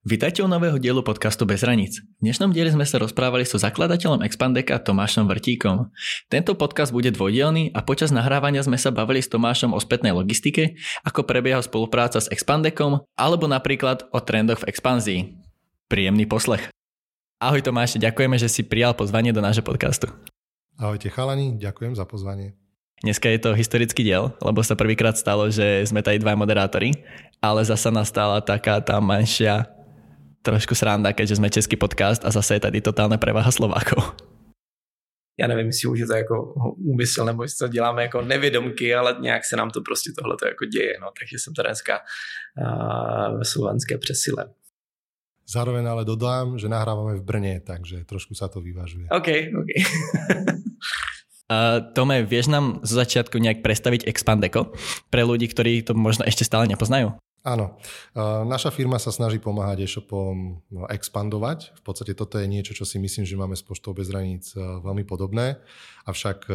Vítajte u nového dielu podcastu Bez hraníc. V dnešnom dieli sme sa rozprávali so zakladateľom Expandeka Tomášom Vrtíkom. Tento podcast bude dvojdielný a počas nahrávania sme sa bavili s Tomášom o spätnej logistike, ako prebieha spolupráca s Expandekom alebo napríklad o trendoch v expanzii. Príjemný poslech. Ahoj Tomáš, ďakujeme, že si prijal pozvanie do nášho podcastu. Ahojte chalani, ďakujem za pozvanie. Dneska je to historický diel, lebo sa prvýkrát stalo, že sme tady dva moderátori, ale zasa nastala taká tá menšia trošku sranda, keďže jsme český podcast a zase je tady totálna prevaha Slovákov. Já nevím, jestli už je to jako úmysl, nebo jestli to děláme jako nevědomky, ale nějak se nám to prostě tohle to jako děje, no. takže jsem to dneska uh, ve slovenské přesile. Zároveň ale dodám, že nahrávame v Brně, takže trošku sa to vyvážuje. OK, OK. Uh, Tome, vieš nám zo začiatku nejak predstaviť Expandeco pre ľudí, ktorí to možno ešte stále nepoznajú? Áno. Naša firma sa snaží pomáhať e-shopom no, expandovať. V podstate toto je niečo, čo si myslím, že máme s Poštou bez hraníc veľmi podobné. Avšak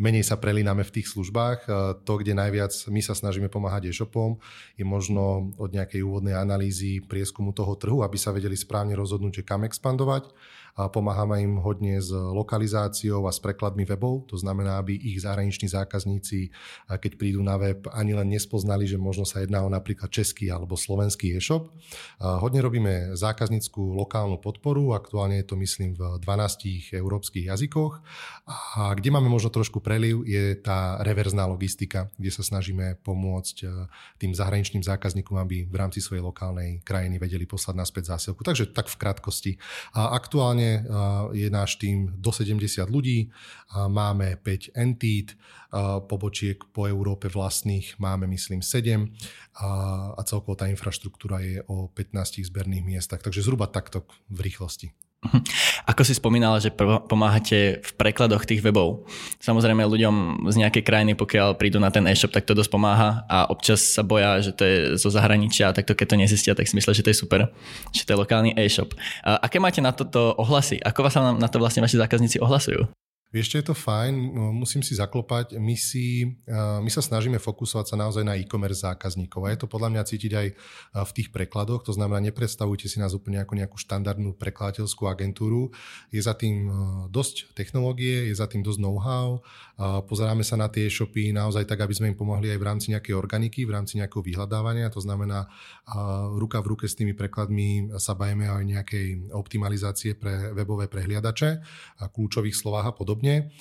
menej sa prelíname v tých službách. To, kde najviac my sa snažíme pomáhať e-shopom, je možno od nejakej úvodnej analýzy prieskumu toho trhu, aby sa vedeli správne rozhodnúť, že kam expandovať pomáhame im hodne s lokalizáciou a s prekladmi webov, to znamená, aby ich zahraniční zákazníci, keď prídu na web, ani len nespoznali, že možno sa jedná o napríklad český alebo slovenský e-shop. Hodne robíme zákazníckú lokálnu podporu, aktuálne je to myslím v 12 európskych jazykoch a kde máme možno trošku preliv je tá reverzná logistika, kde sa snažíme pomôcť e, tým zahraničným zákazníkom, aby v rámci svojej lokálnej krajiny vedeli poslať naspäť zásielku. Takže tak v krátkosti. A aktuálne Momentálne je náš tým do 70 ľudí, máme 5 entít, pobočiek po Európe vlastných máme myslím 7 a celkovo tá infraštruktúra je o 15 zberných miestach, takže zhruba takto v rýchlosti. Mhm. Ako si spomínala, že pomáhate v prekladoch tých webov. Samozrejme ľuďom z nejakej krajiny, pokiaľ prídu na ten e-shop, tak to dosť pomáha a občas sa boja, že to je zo zahraničia, tak to keď to nezistia, tak si myslia, že to je super, že to je lokálny e-shop. A aké máte na toto ohlasy? Ako vás sa na to vlastne vaši zákazníci ohlasujú? Vieš, je to fajn, musím si zaklopať. My, si, my sa snažíme fokusovať sa naozaj na e-commerce zákazníkov a je to podľa mňa cítiť aj v tých prekladoch. To znamená, nepredstavujte si nás úplne ako nejakú štandardnú prekladateľskú agentúru. Je za tým dosť technológie, je za tým dosť know-how. Pozeráme sa na tie e-shopy naozaj tak, aby sme im pomohli aj v rámci nejakej organiky, v rámci nejakého vyhľadávania. To znamená, ruka v ruke s tými prekladmi sa bajeme aj nejakej optimalizácie pre webové prehliadače, kľúčových slovách a podobne podobne.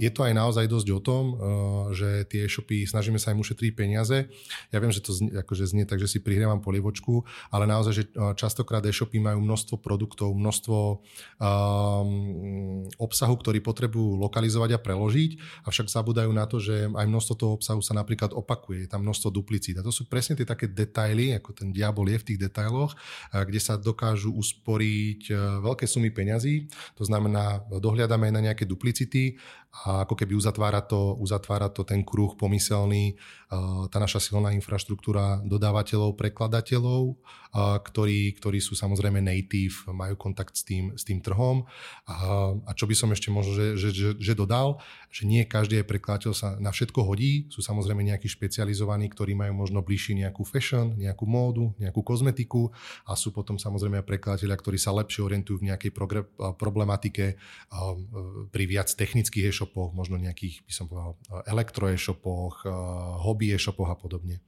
Je to aj naozaj dosť o tom, že tie e-shopy, snažíme sa im ušetriť peniaze. Ja viem, že to znie, akože znie tak, že si prihrievam polievočku, ale naozaj, že častokrát e-shopy majú množstvo produktov, množstvo um, obsahu, ktorý potrebujú lokalizovať a preložiť, avšak zabudajú na to, že aj množstvo toho obsahu sa napríklad opakuje, je tam množstvo duplicít. A to sú presne tie také detaily, ako ten diabol je v tých detailoch, kde sa dokážu usporiť veľké sumy peňazí. To znamená, dohľadáme na nejaké duplicity a ako keby uzatvára to, uzatvára to ten kruh pomyselný, tá naša silná infraštruktúra dodávateľov, prekladateľov, ktorí, ktorí sú samozrejme native, majú kontakt s tým, s tým trhom. A čo by som ešte možno, že, že, že, že dodal, že nie každý prekladateľ sa na všetko hodí, sú samozrejme nejakí špecializovaní, ktorí majú možno bližšie nejakú fashion, nejakú módu, nejakú kozmetiku a sú potom samozrejme prekladateľia, ktorí sa lepšie orientujú v nejakej problematike pri viac technických e-shopoch, možno nejakých, by som povedal, elektro e-shopoch, eh, hobby e-shopoch a podobně.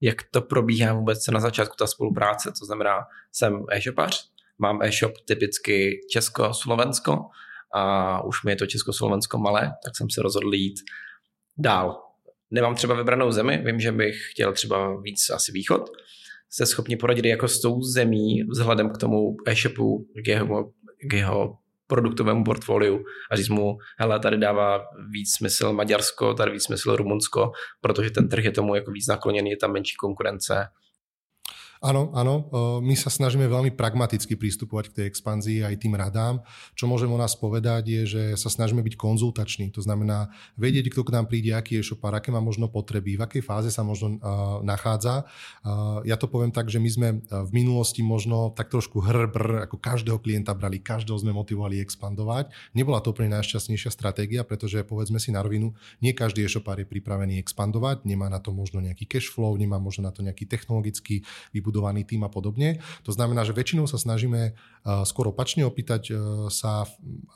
Jak to probíhá vůbec na začátku ta spolupráce? To znamená, jsem e-shopař, mám e-shop typicky Česko-Slovensko a už mi je to Česko-Slovensko malé, tak jsem se rozhodl jít dál. Nemám třeba vybranou zemi, vím, že bych chtěl třeba víc asi východ. Jste schopni poradit jako s tou zemí vzhledem k tomu e-shopu, k jeho, k jeho produktovému portfoliu a říct mu, hele, tady dává víc smysl Maďarsko, tady víc smysl Rumunsko, protože ten trh je tomu jako víc nakloněný, je tam menší konkurence Áno, áno. My sa snažíme veľmi pragmaticky prístupovať k tej expanzii aj tým radám. Čo môžem o nás povedať je, že sa snažíme byť konzultační. To znamená vedieť, kto k nám príde, aký je shopár, aké má možno potreby, v akej fáze sa možno nachádza. Ja to poviem tak, že my sme v minulosti možno tak trošku hrbr, ako každého klienta brali, každého sme motivovali expandovať. Nebola to úplne najšťastnejšia stratégia, pretože povedzme si na rovinu, nie každý e-shopár je pripravený expandovať, nemá na to možno nejaký cash flow, nemá možno na to nejaký technologický výbuch vybudovaný tým a podobne. To znamená, že väčšinou sa snažíme skôr opačne opýtať sa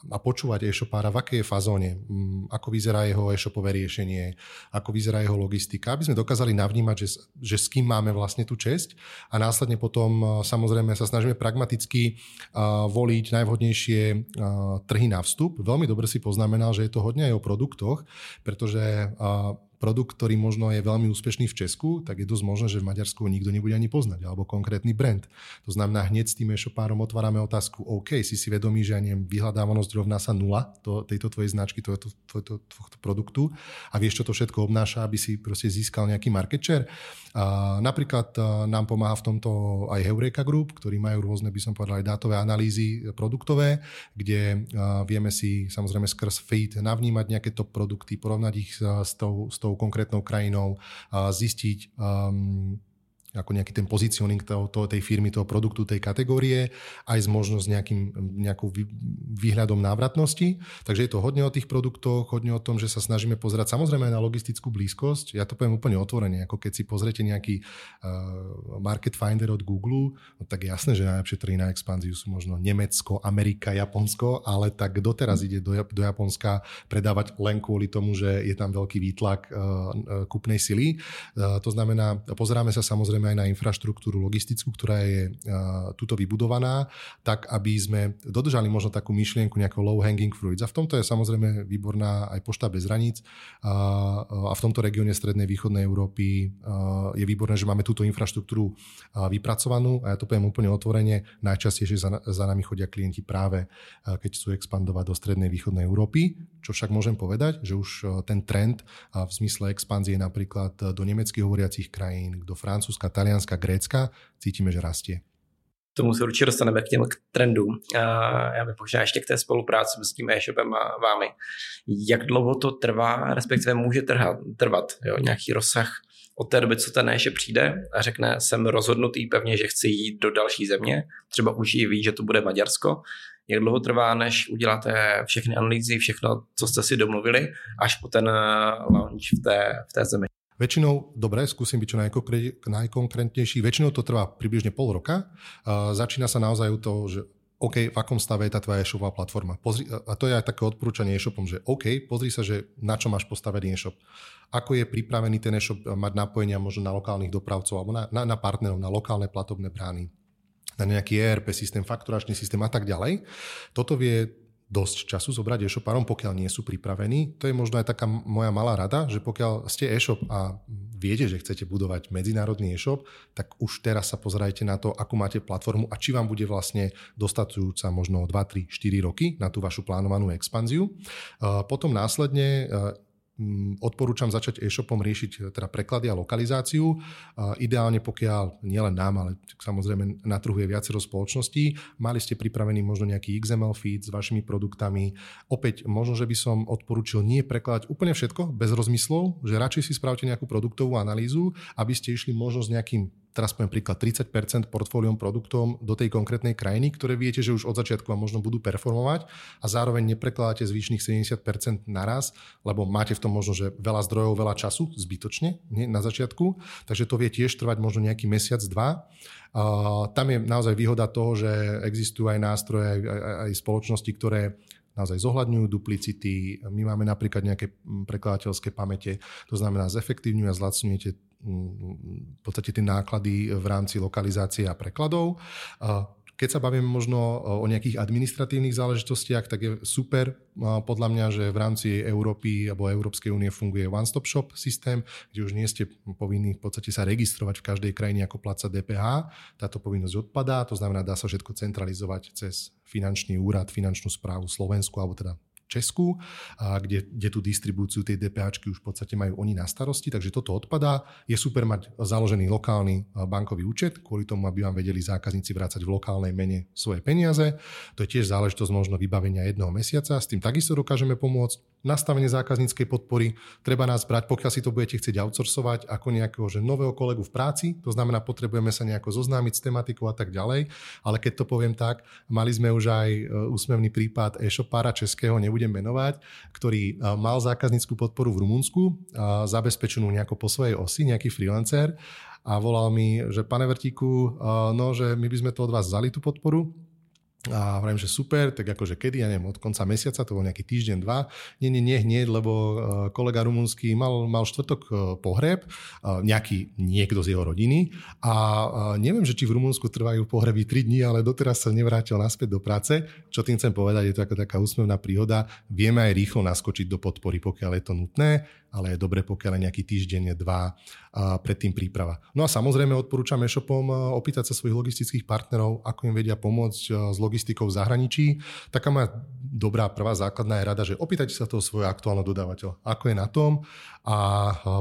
a počúvať e-shopára, v akej je fazóne, ako vyzerá jeho e-shopové riešenie, ako vyzerá jeho logistika, aby sme dokázali navnímať, že, že s kým máme vlastne tú česť a následne potom samozrejme sa snažíme pragmaticky voliť najvhodnejšie trhy na vstup. Veľmi dobre si poznamenal, že je to hodne aj o produktoch, pretože produkt, ktorý možno je veľmi úspešný v Česku, tak je dosť možné, že v Maďarsku nikto nebude ani poznať, alebo konkrétny brand. To znamená, hneď s tým e-shopárom otvárame otázku, OK, si si vedomý, že ani vyhľadávanosť rovná sa nula to, tejto tvojej značky, tohto, tohto, tohto produktu a vieš, čo to všetko obnáša, aby si proste získal nejaký market share. A napríklad nám pomáha v tomto aj Heureka Group, ktorí majú rôzne, by som povedal, aj dátové analýzy produktové, kde vieme si samozrejme skrz feed navnímať nejaké top produkty, porovnať ich s tou, s tou tou konkrétnou krajinou, zistiť um, ako nejaký ten pozicioning toho, toho, tej firmy, toho produktu, tej kategórie, aj s možnosť nejakým, nejakou výhľadom návratnosti. Takže je to hodne o tých produktoch, hodne o tom, že sa snažíme pozerať samozrejme aj na logistickú blízkosť. Ja to poviem úplne otvorene, ako keď si pozriete nejaký uh, market finder od Google, no tak jasné, že najlepšie trhy na expanziu sú možno Nemecko, Amerika, Japonsko, ale tak doteraz ide do, do Japonska predávať len kvôli tomu, že je tam veľký výtlak uh, kúpnej sily. Uh, to znamená, pozeráme sa samozrejme aj na infraštruktúru logistickú, ktorá je tuto vybudovaná, tak aby sme dodržali možno takú myšlienku nejakého low hanging fruits. A v tomto je samozrejme výborná aj pošta bez hraníc. A v tomto regióne strednej východnej Európy je výborné, že máme túto infraštruktúru vypracovanú. A ja to poviem úplne otvorene, najčastejšie za nami chodia klienti práve keď chcú expandovať do strednej východnej Európy, čo však môžem povedať, že už ten trend v zmysle expanzie napríklad do nemeckých hovoriacich krajín, do Francúzska, Talianska, Grécka, cítíme, že rastie. Tomu se určitě dostaneme k těm trendům. Já bych možná ještě k té spolupráci s tím e-shopem a vámi. Jak dlouho to trvá, respektive může trhat, trvat, jo? nějaký rozsah od té doby, co ten e-shop přijde a řekne, jsem rozhodnutý pevně, že chci jít do další země, třeba už i ví, že to bude Maďarsko, jak dlouho trvá, než uděláte všechny analýzy, všechno, co jste si domluvili, až po ten launch v té, v té zemi. Väčšinou, dobre, skúsim byť čo najkonkrétnejší, väčšinou to trvá približne pol roka. Uh, začína sa naozaj u toho, že OK, v akom stave je tá tvoja e-shopová platforma. Pozri, a to je aj také odporúčanie e-shopom, že OK, pozri sa, že na čo máš postavený e-shop. Ako je pripravený ten e-shop mať napojenia možno na lokálnych dopravcov alebo na, na, na partnerov, na lokálne platobné brány na nejaký ERP systém, fakturačný systém a tak ďalej. Toto vie dosť času zobrať e-shopárom, pokiaľ nie sú pripravení. To je možno aj taká moja malá rada, že pokiaľ ste e-shop a viete, že chcete budovať medzinárodný e-shop, tak už teraz sa pozerajte na to, akú máte platformu a či vám bude vlastne dostatujúca možno 2, 3, 4 roky na tú vašu plánovanú expanziu. Potom následne Mm, odporúčam začať e-shopom riešiť e, teda preklady a lokalizáciu. Ideálne pokiaľ nielen nám, ale samozrejme na trhu je viacero spoločností, mali ste pripravený možno nejaký XML feed s vašimi produktami. Opäť možno, že by som odporúčil nie prekladať úplne všetko bez rozmyslov, že radšej si spravte nejakú produktovú analýzu, aby ste išli možno s nejakým teraz poviem príklad, 30% portfóliom produktom do tej konkrétnej krajiny, ktoré viete, že už od začiatku vám možno budú performovať a zároveň neprekladáte zvyšných 70% naraz, lebo máte v tom možno, že veľa zdrojov, veľa času zbytočne nie, na začiatku, takže to vie tiež trvať možno nejaký mesiac, dva. Uh, tam je naozaj výhoda toho, že existujú aj nástroje, aj, aj, aj spoločnosti, ktoré naozaj zohľadňujú duplicity. My máme napríklad nejaké prekladateľské pamäte, to znamená zefektívňujú a zlacňujete v podstate tie náklady v rámci lokalizácie a prekladov. Keď sa bavíme možno o nejakých administratívnych záležitostiach, tak je super podľa mňa, že v rámci Európy alebo Európskej únie funguje one-stop shop systém, kde už nie ste povinní v podstate sa registrovať v každej krajine ako placa DPH. Táto povinnosť odpadá, to znamená, dá sa všetko centralizovať cez finančný úrad, finančnú správu Slovensku alebo teda Česku, a kde, kde tú distribúciu tej DPHčky už v podstate majú oni na starosti, takže toto odpadá. Je super mať založený lokálny bankový účet, kvôli tomu, aby vám vedeli zákazníci vrácať v lokálnej mene svoje peniaze. To je tiež záležitosť možno vybavenia jedného mesiaca, s tým takisto dokážeme pomôcť nastavenie zákazníckej podpory. Treba nás brať, pokiaľ si to budete chcieť outsourcovať ako nejakého že nového kolegu v práci, to znamená, potrebujeme sa nejako zoznámiť s tematikou a tak ďalej, ale keď to poviem tak, mali sme už aj e, úsmevný prípad e-shopára českého, nebudem nebudem menovať, ktorý mal zákazníckú podporu v Rumunsku, zabezpečenú nejako po svojej osi, nejaký freelancer. A volal mi, že pane Vertíku, no, že my by sme to od vás vzali tú podporu, a hovorím, že super, tak akože kedy, ja neviem, od konca mesiaca, to bol nejaký týždeň, dva. Nie, nie, nie hneď, lebo e, kolega rumunský mal, mal štvrtok e, pohreb, e, nejaký niekto z jeho rodiny a neviem, že či v Rumunsku trvajú pohreby 3 dní, ale doteraz sa nevrátil naspäť do práce. Čo tým chcem povedať, je to ako taká úsmevná príhoda. Vieme aj rýchlo naskočiť do podpory, pokiaľ je to nutné ale je dobre, pokiaľ je nejaký týždeň, dva predtým príprava. No a samozrejme odporúčam e-shopom opýtať sa svojich logistických partnerov, ako im vedia pomôcť s logistikou v zahraničí. Taká moja dobrá prvá základná je rada, že opýtajte sa toho svojho aktuálneho dodávateľa, ako je na tom a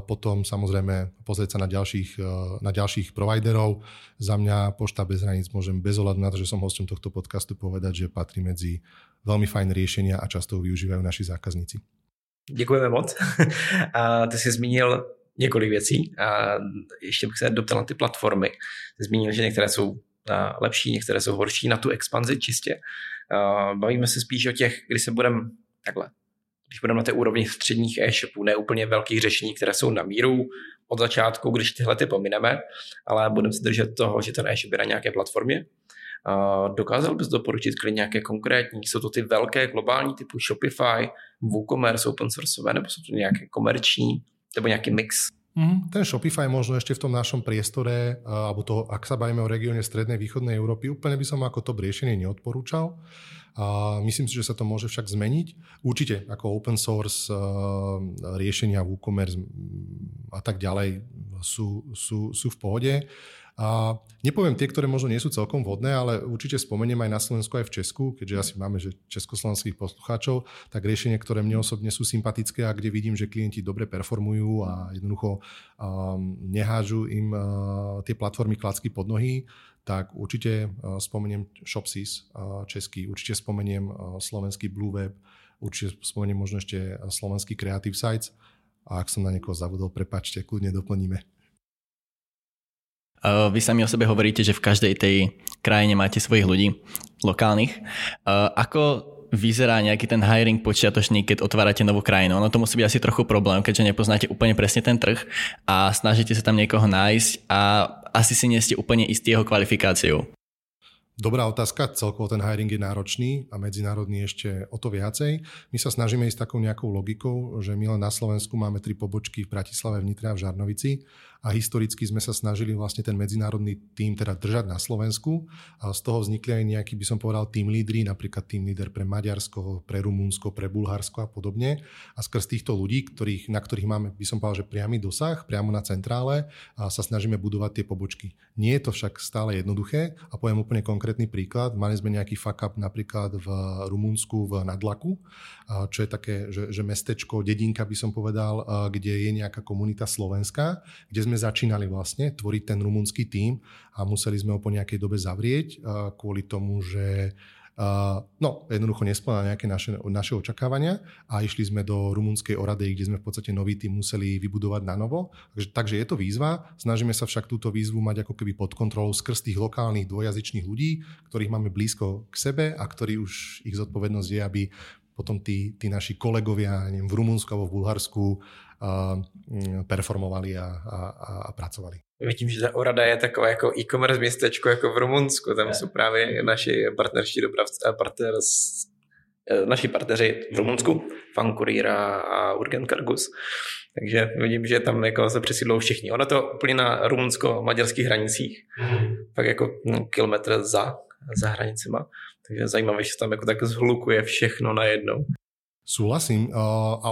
potom samozrejme pozrieť sa na ďalších, na ďalších providerov. Za mňa Pošta bez hraníc môžem bez ohľadu na to, že som hostom tohto podcastu povedať, že patrí medzi veľmi fajn riešenia a často ho využívajú naši zákazníci. Děkujeme moc. A ty jsi zmínil několik věcí a ještě bych se doptal na ty platformy. Ty zmínil, že některé jsou lepší, některé jsou horší na tu expanzi čistě. Bavíme se spíš o těch, kdy se budeme takhle, když budeme na té úrovni středních e-shopů, ne úplně velkých řešení, které jsou na míru od začátku, když tyhle ty pomineme, ale budeme se držet toho, že ten e-shop je na nějaké platformě Dokázal bys doporučit klidně nějaké konkrétní? Jsou to ty velké globální typu Shopify, WooCommerce, open sourceové, nebo jsou to nějaké komerční, nebo nějaký mix? Mm, ten Shopify možno ešte v tom našom priestore, alebo to, ak sa bavíme o regióne strednej východnej Európy, úplne by som ako to riešenie neodporúčal. A myslím si, že sa to môže však zmeniť. Určite ako open source riešenia WooCommerce a tak ďalej sú, sú, sú v pohode. A nepoviem tie, ktoré možno nie sú celkom vhodné, ale určite spomeniem aj na Slovensku, aj v Česku, keďže asi máme že československých poslucháčov, tak riešenie, ktoré mne osobne sú sympatické a kde vidím, že klienti dobre performujú a jednoducho um, nehážu im uh, tie platformy klacky pod nohy, tak určite uh, spomeniem Shopsys uh, český, určite spomeniem uh, slovenský Blue Web, určite spomeniem možno ešte slovenský Creative Sites a ak som na niekoho zavodol, prepačte, kľudne doplníme. Uh, vy sami o sebe hovoríte, že v každej tej krajine máte svojich ľudí lokálnych. Uh, ako vyzerá nejaký ten hiring počiatočný, keď otvárate novú krajinu? Ono to musí byť asi trochu problém, keďže nepoznáte úplne presne ten trh a snažíte sa tam niekoho nájsť a asi si nie ste úplne istý jeho kvalifikáciou. Dobrá otázka, celkovo ten hiring je náročný a medzinárodný ešte o to viacej. My sa snažíme ísť takou nejakou logikou, že my len na Slovensku máme tri pobočky v Bratislave, v Nitre a v Žarnovici a historicky sme sa snažili vlastne ten medzinárodný tým teda držať na Slovensku a z toho vznikli aj nejaký, by som povedal, tým lídry, napríklad tým líder pre Maďarsko, pre Rumunsko, pre Bulharsko a podobne. A skrz týchto ľudí, ktorých, na ktorých máme, by som povedal, že priamy dosah, priamo na centrále a sa snažíme budovať tie pobočky. Nie je to však stále jednoduché a poviem úplne konkrétny príklad. Mali sme nejaký fuck up napríklad v Rumunsku v Nadlaku, čo je také, že, že mestečko, dedinka by som povedal, kde je nejaká komunita slovenská, kde sme sme začínali vlastne tvoriť ten rumunský tím a museli sme ho po nejakej dobe zavrieť kvôli tomu, že no, jednoducho nesplňa nejaké naše, naše očakávania a išli sme do rumunskej Oradej, kde sme v podstate nový tým museli vybudovať na novo. Takže, takže je to výzva. Snažíme sa však túto výzvu mať ako keby pod kontrolou skrz tých lokálnych dvojazyčných ľudí, ktorých máme blízko k sebe a ktorí už ich zodpovednosť je, aby potom tí, tí naši kolegovia neviem, v Rumunsku alebo v Bulharsku performovali a, a, a pracovali. Vidím, že ta Orada je takové jako e-commerce městečko jako v Rumunsku, tam jsou právě naši partnerští dopravci, partner, e, naši partneři v Rumunsku, Fankurira a Urgent Cargus. Takže vidím, že tam jako se přesídlou všichni. Ono to úplně na rumunsko-maďarských hranicích, mm. tak jako no, kilometr za, za hranicema. Takže zajímavé, že tam jako tak zhlukuje všechno najednou. Súhlasím. A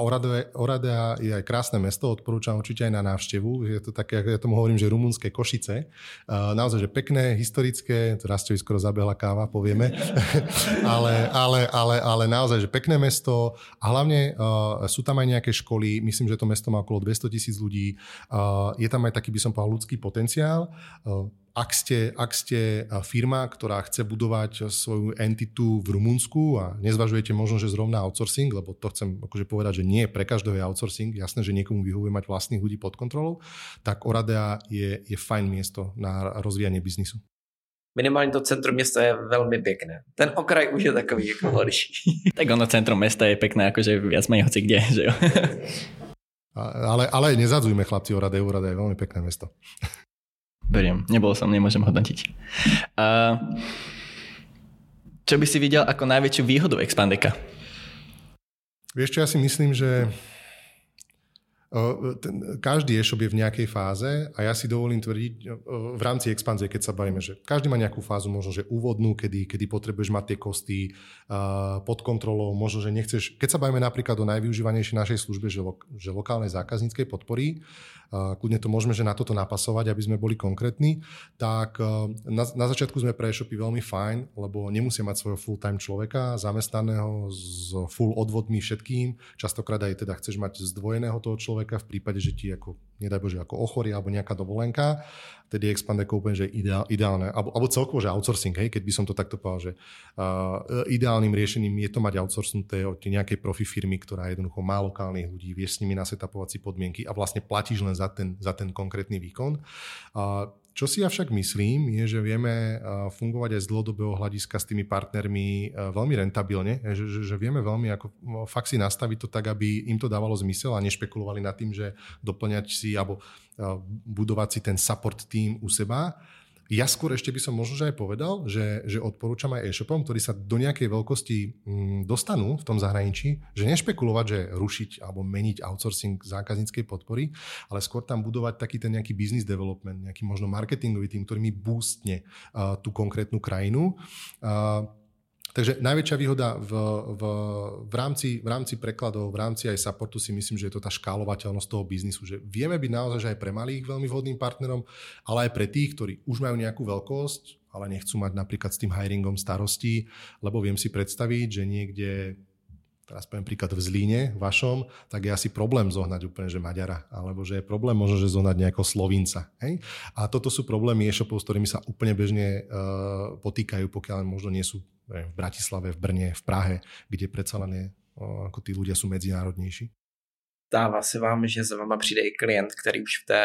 Oradea je aj krásne mesto, odporúčam určite aj na návštevu. Je to také, ja tomu hovorím, že rumunské Košice. Naozaj, že pekné, historické, čo skoro zabehla káva, povieme. ale, ale, ale, ale naozaj, že pekné mesto a hlavne sú tam aj nejaké školy. Myslím, že to mesto má okolo 200 tisíc ľudí. Je tam aj taký, by som povedal, ľudský potenciál ak ste, ak ste firma, ktorá chce budovať svoju entitu v Rumunsku a nezvažujete možno, že zrovna outsourcing, lebo to chcem akože povedať, že nie pre každého je outsourcing, jasné, že niekomu vyhovuje mať vlastných ľudí pod kontrolou, tak Oradea je, je fajn miesto na rozvíjanie biznisu. minimálně to centrum města je velmi pěkné. Ten okraj už je takový jako horší. tak ono centrum města je pěkné, jakože viac menej hoci kde, že jo. ale, ale nezadzujme chlapci o Rade, Rade je veľmi pekné mesto. Beriem, nebol som, nemôžem hodnotiť. Uh, čo by si videl ako najväčšiu výhodu Expandeka? Vieš čo, ja si myslím, že ten, každý e-shop je v nejakej fáze a ja si dovolím tvrdiť v rámci expanzie, keď sa bavíme, že každý má nejakú fázu, možno, že úvodnú, kedy, kedy potrebuješ mať tie kosty uh, pod kontrolou, možno, že nechceš, keď sa bavíme napríklad o najvyužívanejšej našej službe, že, lo, že lokálnej zákazníckej podpory, kľudne to môžeme, že na toto napasovať, aby sme boli konkrétni, tak na, na začiatku sme pre e-shopy veľmi fajn, lebo nemusia mať svojho full-time človeka, zamestnaného s full odvodmi všetkým. Častokrát aj teda chceš mať zdvojeného toho človeka v prípade, že ti ako, nedaj Bože, ako ochorie alebo nejaká dovolenka tedy Expandeko úplne, že ideál, ideálne, alebo, alebo celkovo, že outsourcing, hej, keď by som to takto povedal, že uh, ideálnym riešením je to mať outsourcnuté od nejakej profi firmy, ktorá jednoducho má lokálnych ľudí, vieš s nimi nasetapovať si podmienky a vlastne platíš len za ten, za ten konkrétny výkon. Uh, čo si ja však myslím, je, že vieme fungovať aj z dlhodobého hľadiska s tými partnermi veľmi rentabilne, že, že, že vieme veľmi ako fakt si nastaviť to tak, aby im to dávalo zmysel a nešpekulovali nad tým, že doplňať si alebo budovať si ten support team u seba ja skôr ešte by som možno že aj povedal, že, že odporúčam aj e-shopom, ktorí sa do nejakej veľkosti mm, dostanú v tom zahraničí, že nešpekulovať, že rušiť alebo meniť outsourcing zákazníckej podpory, ale skôr tam budovať taký ten nejaký business development, nejaký možno marketingový tým, ktorý mi boostne uh, tú konkrétnu krajinu. Uh, Takže najväčšia výhoda v, v, v, rámci, v rámci prekladov, v rámci aj supportu si myslím, že je to tá škálovateľnosť toho biznisu, že vieme byť naozaj že aj pre malých veľmi vhodným partnerom, ale aj pre tých, ktorí už majú nejakú veľkosť, ale nechcú mať napríklad s tým hiringom starosti, lebo viem si predstaviť, že niekde teraz poviem príklad v Zlíne vašom, tak je asi problém zohnať úplne, že Maďara, alebo že je problém možno, že zohnať nejakého Slovinca. Hej? A toto sú problémy e-shopov, s ktorými sa úplne bežne uh, potýkajú, pokiaľ možno nie sú v Bratislave, v Brne, v Prahe, kde predsa len je, uh, ako tí ľudia sú medzinárodnejší. Stává se vám, že za vama přijde i klient, který už v té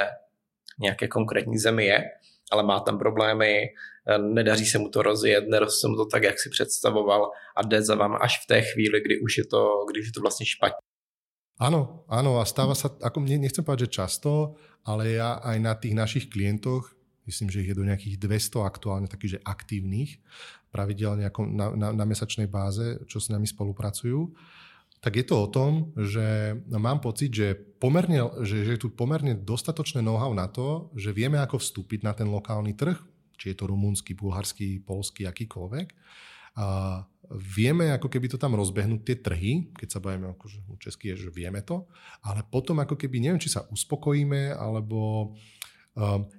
nějaké konkrétní zemi je, ale má tam problémy, nedaří se mu to rozjet, neroste mu to tak, jak si představoval a jde za vám až v té chvíli, kdy už je to, když je to vlastně špatně. Áno, áno a stáva sa, ako nechcem povedať, že často, ale ja aj na tých našich klientoch, myslím, že ich je do nejakých 200 aktuálne takých, že aktívnych, pravidelne ako na, na, na mesačnej báze, čo s nami spolupracujú, tak je to o tom, že mám pocit, že, pomerne, že, že je tu pomerne dostatočné know-how na to, že vieme, ako vstúpiť na ten lokálny trh, či je to rumúnsky, bulharský, polský, akýkoľvek. A vieme ako keby to tam rozbehnúť tie trhy, keď sa bavíme akože česky že vieme to, ale potom ako keby neviem, či sa uspokojíme, alebo um,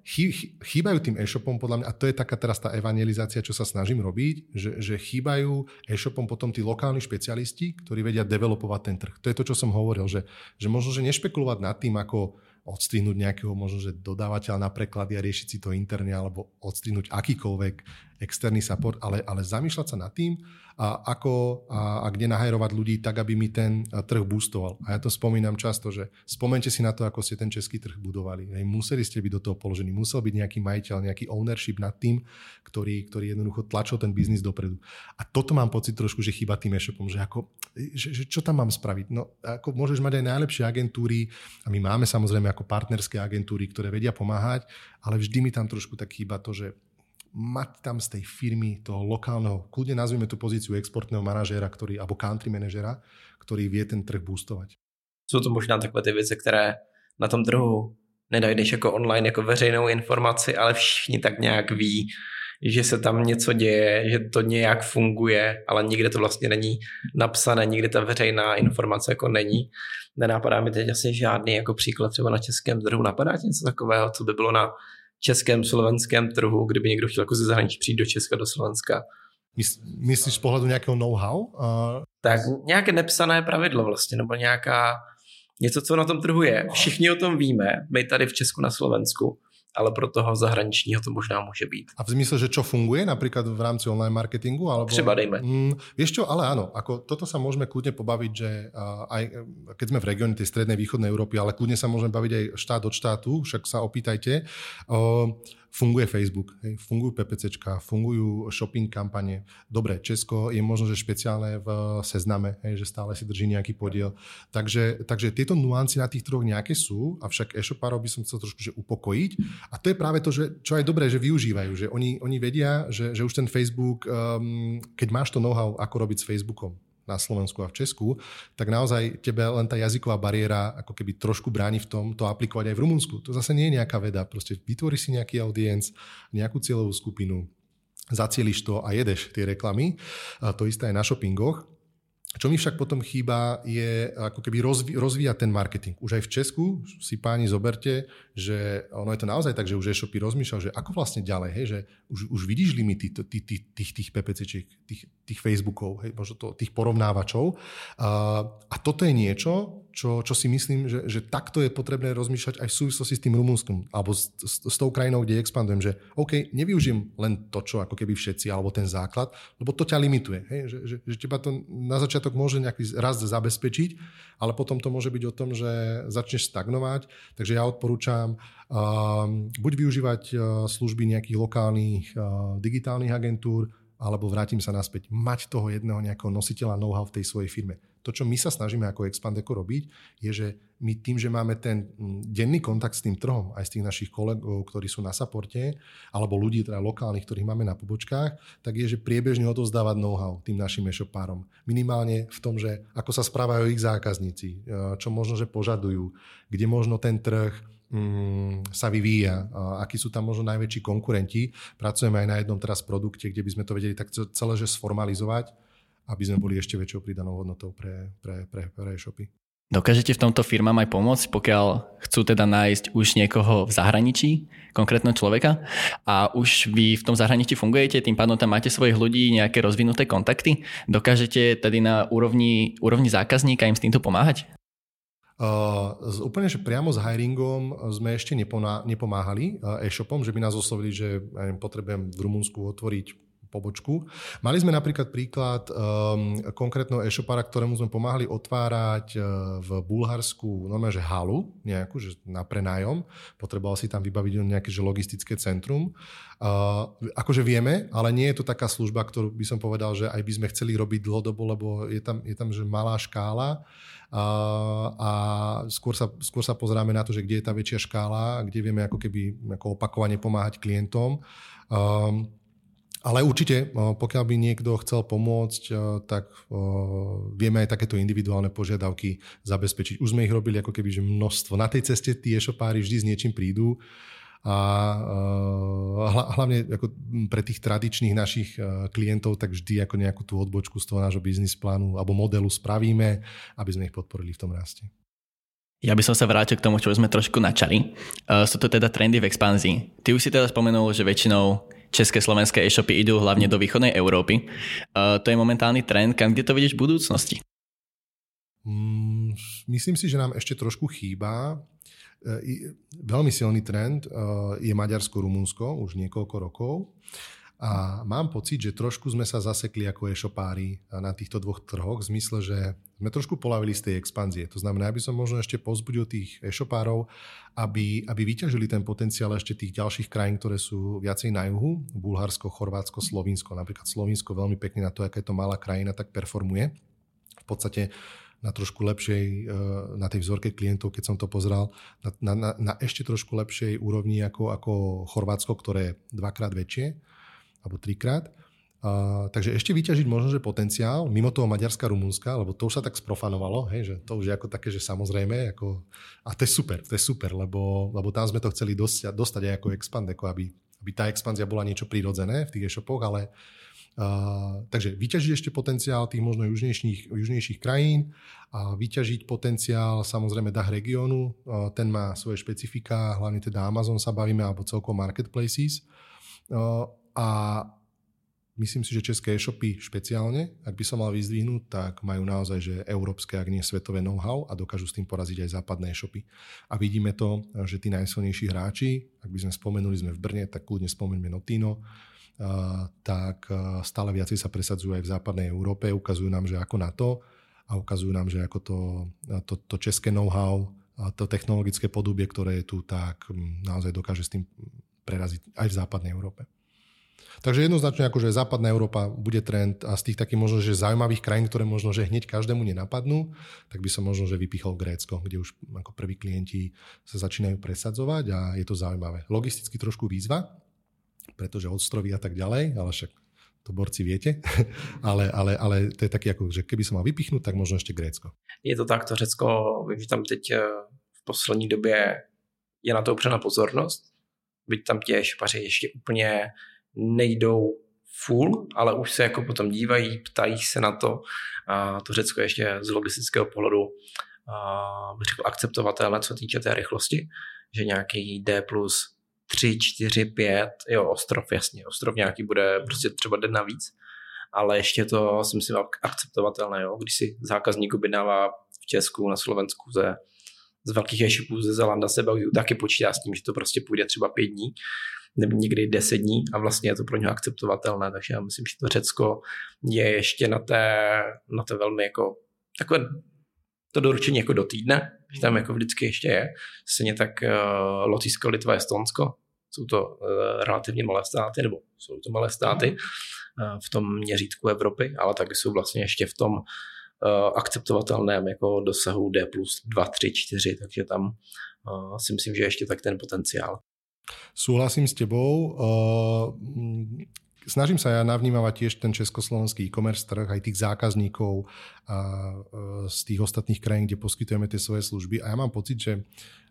chýbajú tým e-shopom podľa mňa, a to je taká teraz tá evangelizácia, čo sa snažím robiť, že, že chýbajú e-shopom potom tí lokálni špecialisti, ktorí vedia developovať ten trh. To je to, čo som hovoril, že, že možno, že nešpekulovať nad tým, ako odstrihnúť nejakého možno, že dodávateľa na preklady a riešiť si to interne alebo odstrihnúť akýkoľvek externý support, ale, ale zamýšľať sa nad tým, a ako a, a kde nahajrovať ľudí tak, aby mi ten trh boostoval. A ja to spomínam často, že spomente si na to, ako ste ten český trh budovali. Hej, museli ste byť do toho položení, musel byť nejaký majiteľ, nejaký ownership nad tým, ktorý, ktorý jednoducho tlačil ten biznis dopredu. A toto mám pocit trošku, že chýba tým e-shopom, že, ako, že, že čo tam mám spraviť? No, ako môžeš mať aj najlepšie agentúry a my máme samozrejme ako partnerské agentúry, ktoré vedia pomáhať, ale vždy mi tam trošku tak chýba to, že mať tam z tej firmy toho lokálneho, kľudne nazvime tú pozíciu exportného manažéra, ktorý, alebo country manažera, ktorý vie ten trh boostovať. Jsou to možná takové ty věci, které na tom trhu nedajdeš jako online, jako veřejnou informaci, ale všichni tak nějak ví, že se tam něco děje, že to nějak funguje, ale nikde to vlastně není napsané, nikdy ta veřejná informace jako není. Nenapadá mi teď asi žádný jako příklad třeba na českém trhu. Napadá něco takového, co by bylo na českém, slovenském trhu, kdyby někdo chtěl jako ze zahraničí přijít do Česka, do Slovenska. Myslíš z pohledu nějakého know-how? Uh... Tak nějaké nepsané pravidlo vlastně, nebo nějaká něco, co na tom trhu je. Všichni o tom víme, my tady v Česku na Slovensku, ale pro toho zahraničního to možná může být. A v zmysle, že čo funguje napríklad v rámci online marketingu? Alebo... Třeba dejme. Mm, vieš čo, ale áno, ako toto sa môžeme kľudne pobaviť, že uh, aj keď sme v regióne tej strednej východnej Európy, ale kľudne sa môžeme baviť aj štát od štátu, však sa opýtajte. Uh, funguje Facebook, hej, fungujú PPCčka, fungujú shopping kampane. Dobre, Česko je možno, že špeciálne v sezname, hej, že stále si drží nejaký podiel. Takže, takže tieto nuancy na tých troch nejaké sú, avšak e-shopárov by som chcel trošku že upokojiť. A to je práve to, že, čo aj dobré, že využívajú, že oni, oni vedia, že, že už ten Facebook, um, keď máš to know-how, ako robiť s Facebookom, na Slovensku a v Česku, tak naozaj tebe len tá jazyková bariéra ako keby trošku bráni v tom to aplikovať aj v Rumunsku. To zase nie je nejaká veda. Proste vytvoríš si nejaký audience, nejakú cieľovú skupinu, zacieliš to a jedeš tie reklamy. A to isté aj na shoppingoch. Čo mi však potom chýba, je ako keby rozvi- rozvíjať ten marketing. Už aj v Česku si páni zoberte, že ono je to naozaj tak, že už e-shopy rozmýšľal, že ako vlastne ďalej, hej, že už, už vidíš limity tých, tých, tých, tých PPCčiek, tých, tých Facebookov, hej, možno to, tých porovnávačov. A, a toto je niečo, čo, čo si myslím, že, že takto je potrebné rozmýšľať aj v súvislosti s tým Rumunskom alebo s, s, s tou krajinou, kde expandujem, že OK, nevyužijem len to, čo ako keby všetci, alebo ten základ, lebo to ťa limituje. Hej? Že, že, že teba to na začiatok môže nejaký raz zabezpečiť, ale potom to môže byť o tom, že začneš stagnovať. Takže ja odporúčam uh, buď využívať uh, služby nejakých lokálnych uh, digitálnych agentúr, alebo vrátim sa naspäť, mať toho jedného nejakého nositeľa know-how v tej svojej firme. To, čo my sa snažíme ako Expandeko robiť, je, že my tým, že máme ten denný kontakt s tým trhom, aj s tých našich kolegov, ktorí sú na saporte, alebo ľudí teda lokálnych, ktorých máme na pobočkách, tak je, že priebežne odovzdávať know-how tým našim e-shopárom. Minimálne v tom, že ako sa správajú ich zákazníci, e, čo možno, že požadujú, kde možno ten trh mm, sa vyvíja, akí sú tam možno najväčší konkurenti. Pracujeme aj na jednom teraz produkte, kde by sme to vedeli tak celé že sformalizovať aby sme boli ešte väčšou pridanou hodnotou pre, pre, pre, pre e-shopy. Dokážete v tomto firmám aj pomôcť, pokiaľ chcú teda nájsť už niekoho v zahraničí, konkrétneho človeka a už vy v tom zahraničí fungujete, tým pádom tam máte svojich ľudí, nejaké rozvinuté kontakty. Dokážete tedy na úrovni, úrovni zákazníka im s týmto pomáhať? Uh, úplne, že priamo s hiringom sme ešte nepomáhali uh, e-shopom, že by nás oslovili, že ja neviem, potrebujem v Rumunsku otvoriť pobočku. Mali sme napríklad príklad um, konkrétneho e-shopára, ktorému sme pomáhali otvárať uh, v Bulharsku normálne, že halu nejakú, že na prenájom. Potreboval si tam vybaviť nejaké že logistické centrum. Uh, akože vieme, ale nie je to taká služba, ktorú by som povedal, že aj by sme chceli robiť dlhodobo, lebo je tam, je tam že malá škála uh, a skôr sa, skôr sa pozeráme na to, že kde je tá väčšia škála, kde vieme ako keby ako opakovane pomáhať klientom. Um, ale určite, pokiaľ by niekto chcel pomôcť, tak vieme aj takéto individuálne požiadavky zabezpečiť. Už sme ich robili ako keby že množstvo. Na tej ceste tí e-shopári vždy s niečím prídu a hlavne ako pre tých tradičných našich klientov, tak vždy ako nejakú tú odbočku z toho nášho biznis plánu alebo modelu spravíme, aby sme ich podporili v tom raste. Ja by som sa vrátil k tomu, čo sme trošku načali. sú to teda trendy v expanzii. Ty už si teda spomenul, že väčšinou české, slovenské e-shopy idú hlavne do východnej Európy. Uh, to je momentálny trend, kam kde to vidíš v budúcnosti? Mm, myslím si, že nám ešte trošku chýba. E, veľmi silný trend e, je Maďarsko-Rumunsko už niekoľko rokov. A mám pocit, že trošku sme sa zasekli ako e-shopári na týchto dvoch trhoch, v zmysle, že sme trošku polavili z tej expanzie. To znamená, aby som možno ešte pozbudil tých e-shopárov, aby, aby vyťažili ten potenciál ešte tých ďalších krajín, ktoré sú viacej na juhu, Bulharsko, Chorvátsko, Slovinsko. Napríklad Slovinsko veľmi pekne na to, aká je to malá krajina, tak performuje. V podstate na trošku lepšej, e, na tej vzorke klientov, keď som to pozrel, na, na, na ešte trošku lepšej úrovni ako, ako Chorvátsko, ktoré je dvakrát väčšie alebo trikrát. Uh, takže ešte vyťažiť možno, že potenciál mimo toho Maďarska, Rumunska, lebo to už sa tak sprofanovalo, hej, že to už je ako také, že samozrejme, ako, a to je super, to je super, lebo, lebo tam sme to chceli dostať, dostať aj ako expandeko, aby, aby tá expanzia bola niečo prirodzené v tých e-shopoch, ale uh, takže vyťažiť ešte potenciál tých možno južnejších, južnejších krajín a vyťažiť potenciál samozrejme dach regiónu, uh, ten má svoje špecifika, hlavne teda Amazon sa bavíme, alebo celkom marketplaces. A myslím si, že české e-shopy špeciálne, ak by som mal vyzdvihnúť, tak majú naozaj že európske, ak nie svetové know-how a dokážu s tým poraziť aj západné e-shopy. A vidíme to, že tí najsilnejší hráči, ak by sme spomenuli, sme v Brne, tak kľudne spomeňme Notino, tak stále viacej sa presadzujú aj v západnej Európe, ukazujú nám, že ako na to a ukazujú nám, že ako to, to, to české know-how, to technologické podobie, ktoré je tu, tak naozaj dokáže s tým preraziť aj v západnej Európe. Takže jednoznačne akože západná Európa bude trend a z tých takých možno, že zaujímavých krajín, ktoré možno, že hneď každému nenapadnú, tak by som možno, že vypichol Grécko, kde už ako prví klienti sa začínajú presadzovať a je to zaujímavé. Logisticky trošku výzva, pretože ostrovy a tak ďalej, ale však to borci viete, ale, ale, ale to je taký ako, že keby som mal vypichnúť, tak možno ešte Grécko. Je to tak, to Řecko, vím, že tam teď eh, v poslední době je na to upřena pozornost, byť tam tě špaři ještě úplně nejdou full, ale už se jako potom dívají, ptají se na to. A to Řecko ještě z logistického pohledu bych řekl akceptovatelné, co týče té rychlosti, že nějaký D plus 3, 4, 5, jo, ostrov, jasně, ostrov nějaký bude prostě třeba den navíc, ale ještě to si myslím akceptovatelné, jo, když si zákazník objednává v Česku, na Slovensku ze, z velkých e-shopů ze Zelanda se taky počítá s tím, že to prostě půjde třeba pět dní, nebo někdy deset dní a vlastně je to pro něho akceptovatelné, takže já myslím, že to Řecko je ještě na té, na té velmi jako takové to doručení jako do týdne, že tam jako vždycky ještě je. Stejně tak uh, Lotyšsko, Litva, Estonsko, jsou to uh, relativně malé státy, nebo jsou to malé státy uh, v tom měřítku Evropy, ale taky jsou vlastně ještě v tom akceptovatelném jako dosahu D plus 2, 3, 4, takže tam uh, si myslím, že ještě tak ten potenciál. Súhlasím s tebou. Snažím sa ja navnímavať tiež ten československý e-commerce trh, aj tých zákazníkov z tých ostatných krajín, kde poskytujeme tie svoje služby. A ja mám pocit, že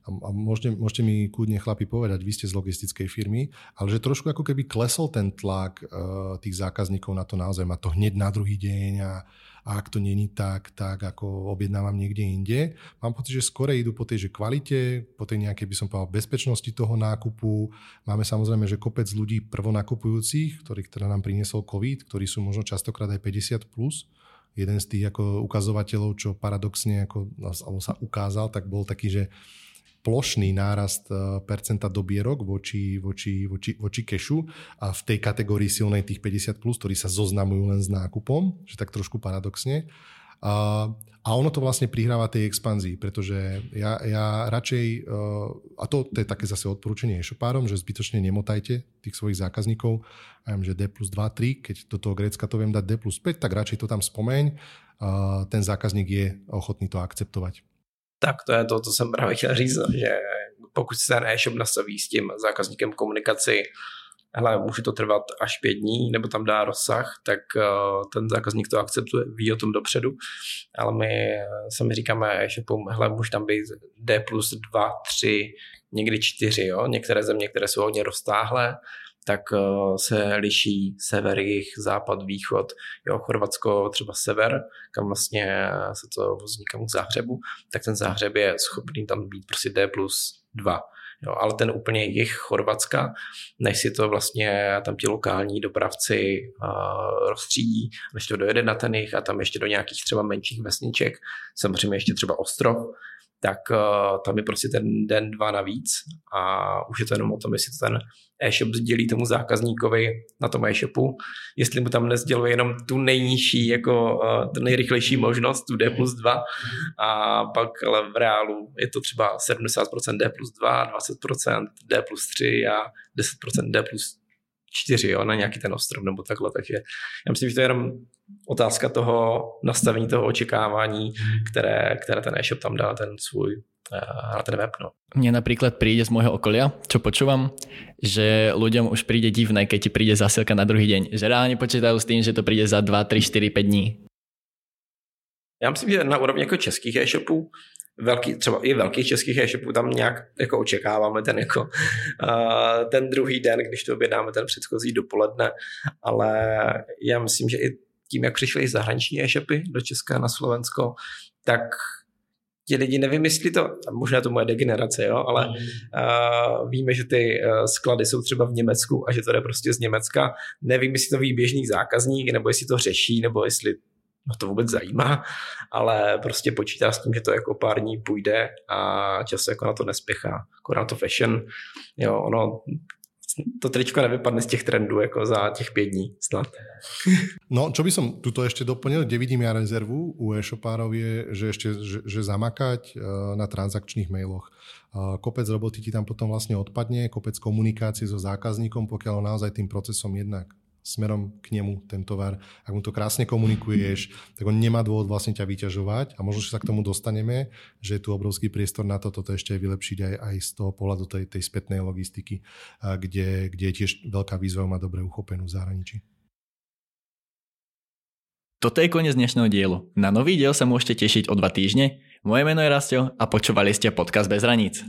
a môžete, môžete mi kľudne chlapi povedať, vy ste z logistickej firmy, ale že trošku ako keby klesol ten tlak uh, tých zákazníkov na to naozaj mať to hneď na druhý deň a, a ak to není tak, tak ako objednávam niekde inde. Mám pocit, že skore idú po tej že kvalite, po tej nejakej by som povedal bezpečnosti toho nákupu. Máme samozrejme, že kopec ľudí prvonakupujúcich, ktorých teda nám priniesol COVID, ktorí sú možno častokrát aj 50 plus. Jeden z tých ako ukazovateľov, čo paradoxne ako, alebo sa ukázal, tak bol taký, že plošný nárast e, percenta dobierok voči, voči, voči, voči kešu a v tej kategórii silnej tých 50+, plus, ktorí sa zoznamujú len s nákupom, že tak trošku paradoxne. A, a ono to vlastne prihráva tej expanzii, pretože ja, ja radšej, e, a to, to je také zase odporúčanie e-shopárom, že zbytočne nemotajte tých svojich zákazníkov, ja viem, že D plus 2, 3, keď do toho Grécka to viem dať D plus 5, tak radšej to tam spomeň, ten zákazník je ochotný to akceptovať tak to je to, co jsem právě chtěl říct, že pokud se ten e-shop nastaví s tím zákazníkem komunikaci, hele, může to trvat až pět dní, nebo tam dá rozsah, tak uh, ten zákazník to akceptuje, ví o tom dopředu, ale my sami říkáme e-shopům, hele, může tam být D plus 2, 3, někdy 4, jo? některé země, které jsou hodně roztáhlé, tak eh, se liší sever, jich, západ, východ. Jo, Chorvatsko třeba sever, kam vlastně se to vozí k záhřebu, tak ten záhřeb je schopný tam být prostě D plus 2. Jo, ale ten úplně jich Chorvatska, než si to vlastně tam ti lokální dopravci uh, rozstřídí, než to dojede na ten jich a tam ještě do nějakých třeba menších vesniček, samozřejmě ještě třeba ostrov, tak uh, tam je prostě ten den, dva navíc a už je to jenom o tom, jestli to ten e-shop sdělí tomu zákazníkovi na tom e-shopu, jestli mu tam nezděluje jenom tu nejnižší, jako uh, tu nejrychlejší možnost, tu D plus 2 a pak ale v reálu je to třeba 70% D plus 2, 20% D plus 3 a 10% D plus 4 jo, na nějaký ten ostrov nebo takhle, takže já myslím, že to je jenom otázka toho nastavení toho očekávání, které, které ten e-shop tam dá ten svůj na ten web. No. Mne napríklad príde z môjho okolia, čo počúvam, že ľuďom už príde divné, keď ti príde zásielka na druhý deň. Že reálne počítajú s tým, že to príde za 2, 3, 4, 5 dní. Já myslím, že na úrovni jako českých e-shopů, velký, třeba i velkých českých e-shopů, tam nějak jako očekáváme ten, jako, uh, ten druhý den, když to objednáme ten předchozí dopoledne, ale já myslím, že i tím, jak přišly zahraniční e-shopy do Česka na Slovensko, tak ti lidi nevymyslí to, možná to moje degenerace, jo, ale uh, víme, že ty uh, sklady jsou třeba v Německu a že to jde prostě z Německa. Nevím, jestli to ví běžný zákazník, nebo jestli to řeší, nebo jestli no to vůbec zajímá, ale prostě počítá s tím, že to jako pár dní půjde a často jako na to nespěchá, jako to fashion. Jo, ono to tričko nevypadne z těch trendů jako za těch pět dní snad. No, čo by som tuto ešte doplnil, kde vidím ja rezervu u e-shopárov je, že ešte že, že zamakať na transakčných mailoch. Kopec roboty ti tam potom vlastne odpadne, kopec komunikácie so zákazníkom, pokiaľ naozaj tým procesom jednak smerom k nemu ten tovar. Ak mu to krásne komunikuješ, tak on nemá dôvod vlastne ťa vyťažovať a možno sa k tomu dostaneme, že je tu obrovský priestor na to, toto ešte vylepšiť aj, aj z toho pohľadu tej, tej spätnej logistiky, kde, kde je tiež veľká výzva má dobre uchopenú v zahraničí. Toto je koniec dnešného dielu. Na nový diel sa môžete tešiť o dva týždne. Moje meno je Rastio a počúvali ste podcast Bez hraníc.